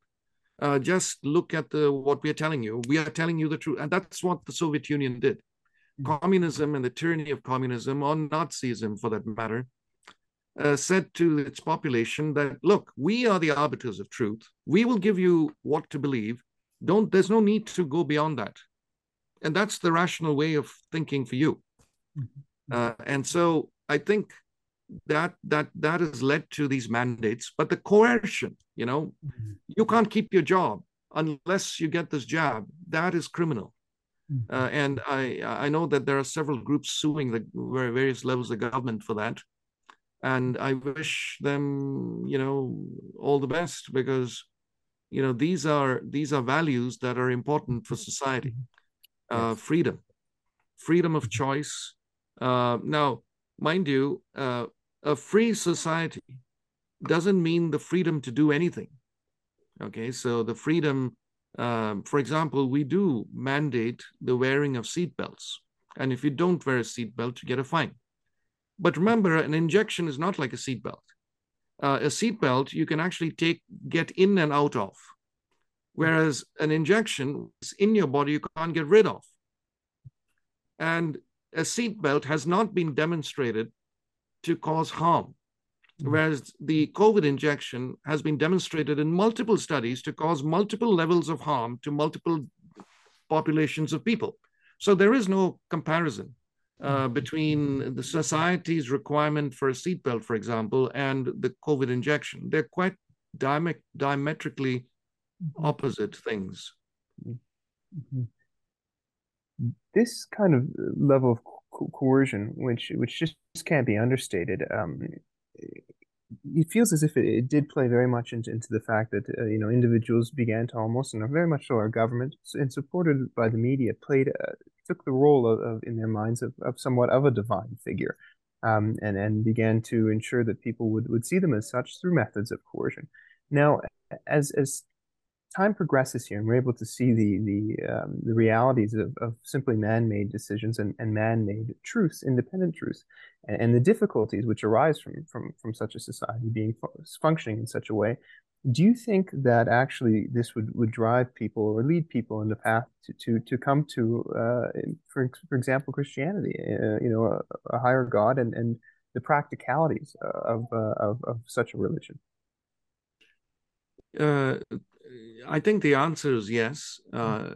uh, just look at the what we are telling you. We are telling you the truth, and that's what the Soviet Union did. Communism and the tyranny of communism, or Nazism for that matter, uh, said to its population that look, we are the arbiters of truth. We will give you what to believe. Don't. There's no need to go beyond that, and that's the rational way of thinking for you. Mm-hmm. Uh, and so I think that that that has led to these mandates but the coercion you know mm-hmm. you can't keep your job unless you get this job that is criminal mm-hmm. uh, and i i know that there are several groups suing the various levels of government for that and i wish them you know all the best because you know these are these are values that are important for society mm-hmm. uh, freedom freedom of mm-hmm. choice uh, now mind you uh, a free society doesn't mean the freedom to do anything. Okay, so the freedom, um, for example, we do mandate the wearing of seatbelts. And if you don't wear a seatbelt, you get a fine. But remember, an injection is not like a seatbelt. Uh, a seatbelt you can actually take, get in and out of. Whereas an injection is in your body, you can't get rid of. And a seatbelt has not been demonstrated to cause harm. Hmm. Whereas the COVID injection has been demonstrated in multiple studies to cause multiple levels of harm to multiple populations of people. So there is no comparison uh, hmm. between the society's requirement for a seatbelt, for example, and the COVID injection. They're quite diametrically hmm. opposite things. Mm-hmm. This kind of level of co- coercion, which which just can't be understated. Um, it feels as if it, it, did play very much into, into the fact that uh, you know individuals began to almost and very much so our government and supported by the media played uh, took the role of, of, in their minds of, of somewhat of a divine figure um, and and began to ensure that people would, would see them as such through methods of coercion now as as time progresses here and we're able to see the the um, the realities of, of simply man-made decisions and, and man-made truths independent truths and, and, the difficulties which arise from from from such a society being functioning in such a way do you think that actually this would, would drive people or lead people in the path to to, to come to, uh, for for example, Christianity, uh, you know, a, a, higher God and and the practicalities of uh, of, of such a religion? Uh, I think the answer is yes. Uh,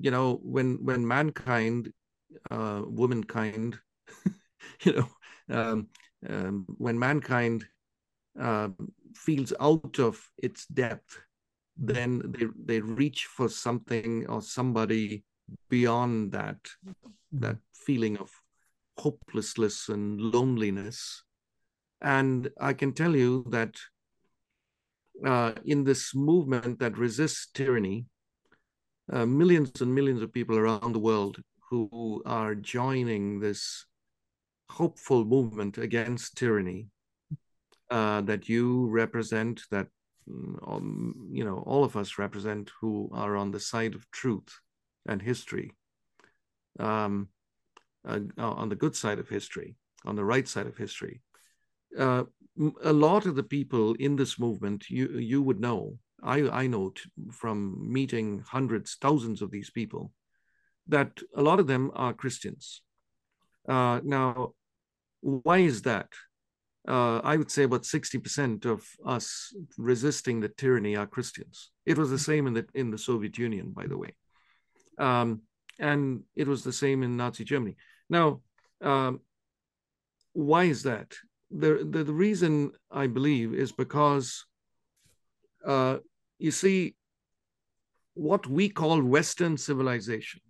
you know, when when mankind, uh, womankind, [LAUGHS] you know, um, um, when mankind uh, feels out of its depth, then they they reach for something or somebody beyond that that feeling of hopelessness and loneliness. And I can tell you that uh, in this movement that resists tyranny, uh, millions and millions of people around the world who are joining this hopeful movement against tyranny uh, that you represent, that mm, um, you know all of us represent, who are on the side of truth and history, um, uh, on the good side of history, on the right side of history. Uh, a lot of the people in this movement, you you would know, I I know from meeting hundreds, thousands of these people, that a lot of them are Christians. Uh, now, why is that? Uh, I would say about 60% of us resisting the tyranny are Christians. It was the same in the in the Soviet Union, by the way, um, and it was the same in Nazi Germany. Now, um, why is that? The, the, the reason I believe is because uh, you see, what we call Western civilization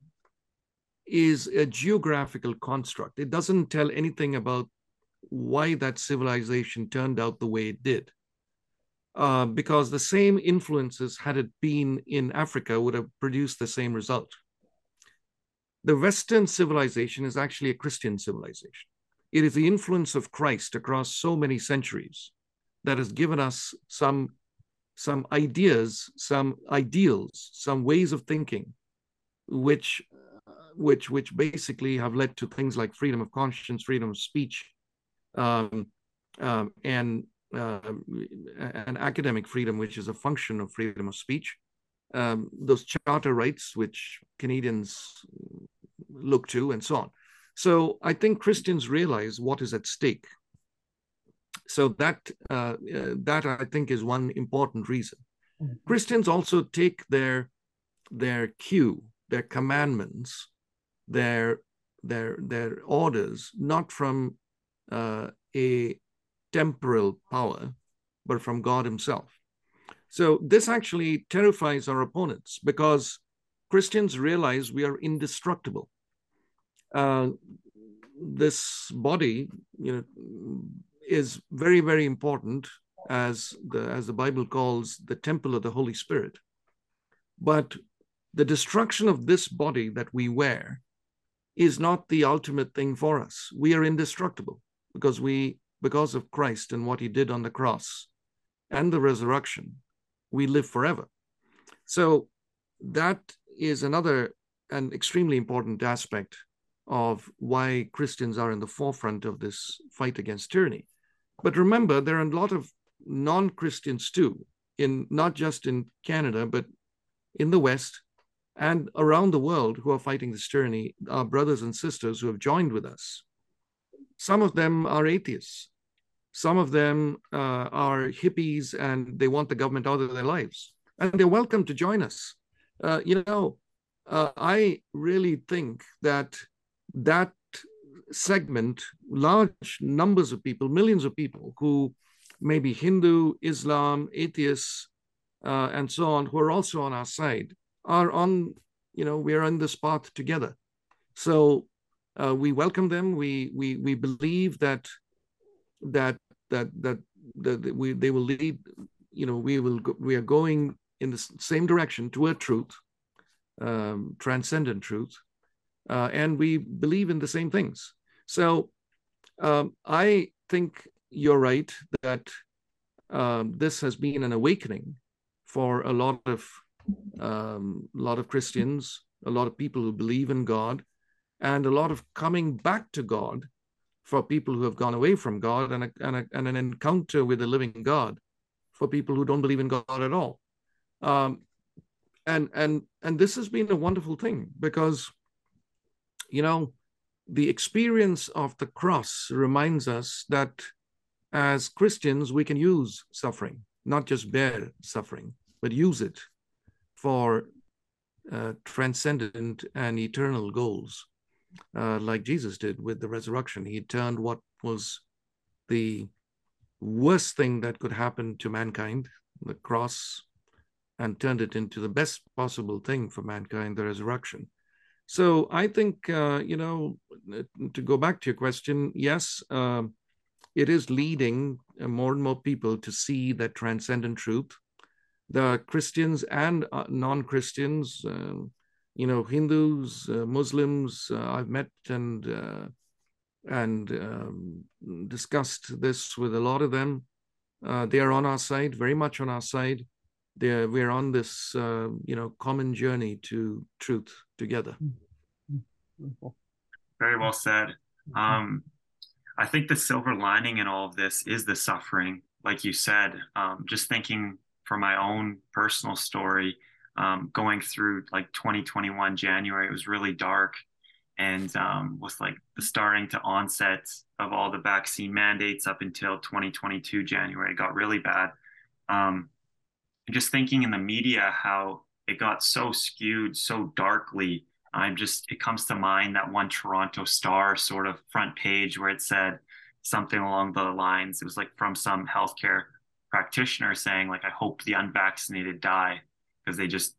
is a geographical construct. It doesn't tell anything about why that civilization turned out the way it did. Uh, because the same influences, had it been in Africa, would have produced the same result. The Western civilization is actually a Christian civilization. It is the influence of Christ across so many centuries that has given us some, some ideas, some ideals, some ways of thinking, which, which, which basically have led to things like freedom of conscience, freedom of speech, um, um, and uh, academic freedom, which is a function of freedom of speech. Um, those charter rights, which Canadians look to, and so on. So I think Christians realize what is at stake. So that uh, uh, that I think is one important reason. Mm-hmm. Christians also take their their cue, their commandments, their their their orders not from uh, a temporal power, but from God Himself. So this actually terrifies our opponents because Christians realize we are indestructible. Uh, this body, you know, is very, very important as the as the Bible calls the temple of the Holy Spirit. But the destruction of this body that we wear is not the ultimate thing for us. We are indestructible because we because of Christ and what he did on the cross and the resurrection, we live forever. So that is another an extremely important aspect of why Christians are in the forefront of this fight against tyranny. But remember, there are a lot of non Christians too, in not just in Canada, but in the West and around the world who are fighting this tyranny, our brothers and sisters who have joined with us. Some of them are atheists. Some of them uh, are hippies and they want the government out of their lives. And they're welcome to join us. Uh, you know, uh, I really think that that segment, large numbers of people, millions of people who may be Hindu, Islam, atheists, uh, and so on, who are also on our side, are on, you know, we are on this path together. So uh, we welcome them. We we we believe that that that that that we they will lead. You know, we will go, we are going in the same direction toward truth, um, transcendent truth, uh, and we believe in the same things. So um, I think you're right that um, this has been an awakening for a lot of um, a lot of Christians, a lot of people who believe in God, and a lot of coming back to God for people who have gone away from God and, a, and, a, and an encounter with the living God for people who don't believe in God at all. Um, and and and this has been a wonderful thing because, you know, the experience of the cross reminds us that as Christians we can use suffering, not just bear suffering, but use it for uh, transcendent and eternal goals, uh, like Jesus did with the resurrection. He turned what was the worst thing that could happen to mankind, the cross, and turned it into the best possible thing for mankind, the resurrection. So I think, uh, you know, to go back to your question, yes, uh, it is leading more and more people to see that transcendent truth. The Christians and uh, non-Christians, um, you know, Hindus, uh, Muslims, uh, I've met and uh, and um, discussed this with a lot of them. Uh, they are on our side, very much on our side. They're, we're on this, uh, you know, common journey to truth together. Very well said. Um, I think the silver lining in all of this is the suffering, like you said. Um, just thinking from my own personal story, um, going through like 2021 January, it was really dark and um, was like the starting to onset of all the vaccine mandates up until 2022 January got really bad. Um, just thinking in the media how it got so skewed so darkly. I'm just it comes to mind that one Toronto Star sort of front page where it said something along the lines. It was like from some healthcare practitioner saying like I hope the unvaccinated die because they just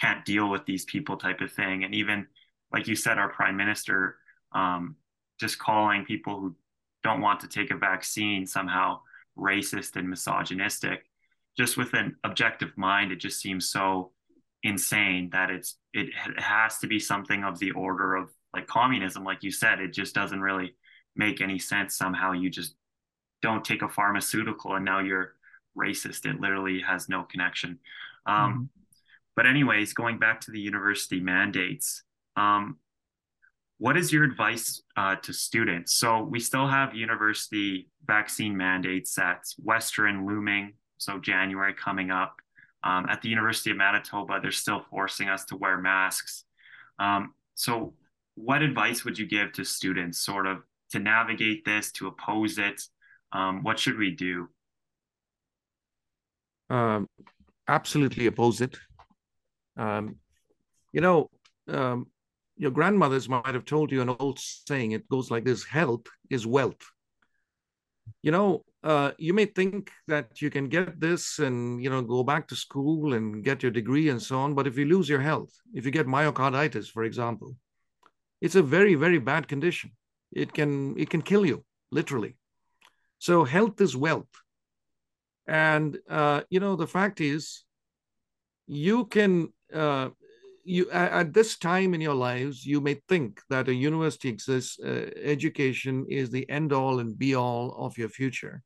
can't deal with these people type of thing. And even like you said, our prime minister um, just calling people who don't want to take a vaccine somehow racist and misogynistic. Just with an objective mind, it just seems so insane that it's it, has to be something of the order of like communism, like you said. It just doesn't really make any sense. Somehow, you just don't take a pharmaceutical and now you're racist. It literally has no connection. Um, mm-hmm. But anyways, going back to the university mandates, um, what is your advice uh, to students? So we still have university vaccine mandates at Western looming. So January coming up. Um, at the University of Manitoba, they're still forcing us to wear masks. Um, so what advice would you give to students sort of to navigate this, to oppose it? Um, what should we do? Um, absolutely oppose it. Um, you know, um, your grandmothers might have told you an old saying. It goes like this health is wealth. You know, uh, you may think that you can get this and, you know, go back to school and get your degree and so on. But if you lose your health, if you get myocarditis, for example, it's a very, very bad condition. It can, it can kill you, literally. So health is wealth. And, uh, you know, the fact is, you can uh, you at this time in your lives you may think that a university exists uh, education is the end all and be all of your future.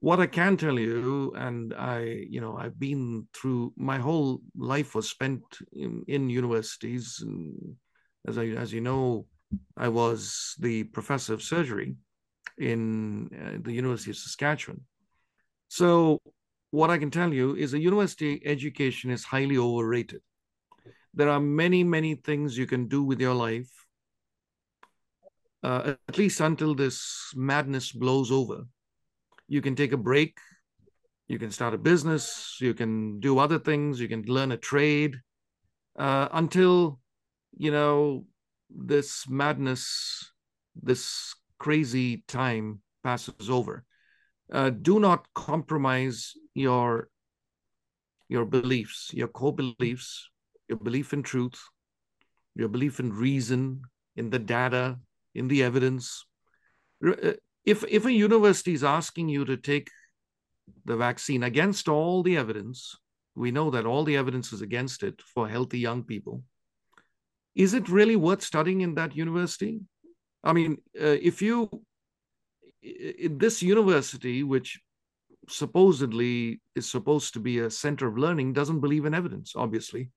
What i can tell you and i you know i've been through my whole life was spent in, in universities and as i as you know i was the professor of surgery in uh, the university of saskatchewan. So what i can tell you is a university education is highly overrated there are many, many things you can do with your life, uh, at least until this madness blows over. You can take a break, you can start a business, you can do other things, you can learn a trade uh, until, you know, this madness, this crazy time passes over. Uh, do not compromise your your beliefs, your core beliefs, your belief in truth, your belief in reason, in the data, in the evidence. Uh, if, if a university is asking you to take the vaccine against all the evidence, we know that all the evidence is against it for healthy young people. Is it really worth studying in that university? I mean, uh, if you, this university, which supposedly is supposed to be a center of learning, doesn't believe in evidence, obviously.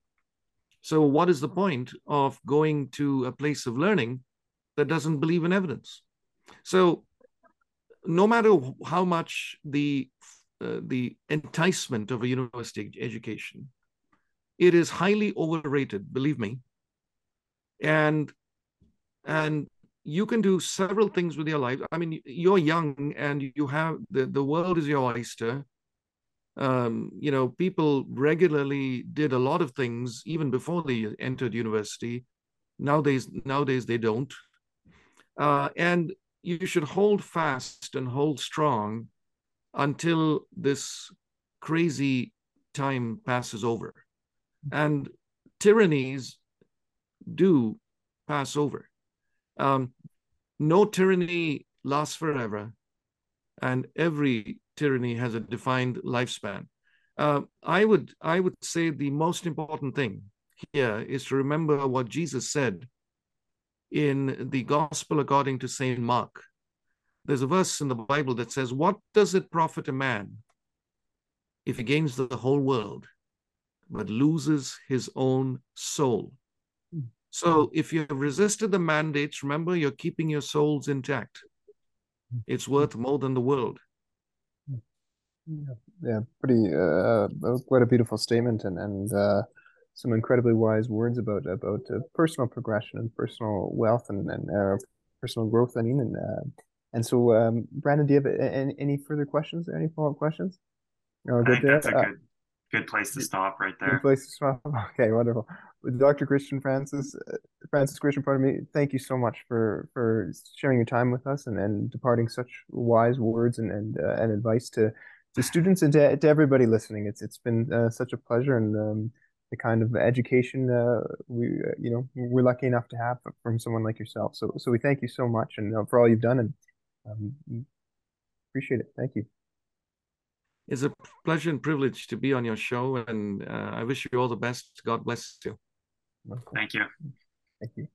So, what is the point of going to a place of learning that doesn't believe in evidence? So, no matter how much the uh, the enticement of a university education. It is highly overrated, believe me. And and you can do several things with your life. I mean, you're young and you have the, the world is your oyster. Um, you know, people regularly did a lot of things even before they entered university. Nowadays, nowadays they don't. Uh, and you should hold fast and hold strong until this crazy time passes over. And tyrannies do pass over. Um, no tyranny lasts forever, and every tyranny has a defined lifespan. Uh, I would I would say the most important thing here is to remember what Jesus said in the Gospel according to Saint Mark. There's a verse in the Bible that says, "What does it profit a man if he gains the whole world, but loses his own soul?" So if you have resisted the mandates, remember you're keeping your souls intact. It's worth more than the world. Yeah, yeah pretty uh, uh, quite a beautiful statement and and uh, some incredibly wise words about about uh, personal progression and personal wealth and and uh, personal growth. I mean, and uh, and so um, Brandon, do you have any, any further questions? Any follow up questions? No, I think that's a good good place to stop right there. Good place to stop. [LAUGHS] Okay, wonderful. Dr. Christian Francis, uh, Francis Christian, pardon me. Thank you so much for for sharing your time with us and, and departing such wise words and and, uh, and advice to to students and to, to everybody listening. It's it's been uh, such a pleasure and um, the kind of education uh, we uh, you know we're lucky enough to have from someone like yourself. So so we thank you so much and uh, for all you've done and um, appreciate it. Thank you. It's a pleasure and privilege to be on your show, and uh, I wish you all the best. God bless you. Thank you. Thank you.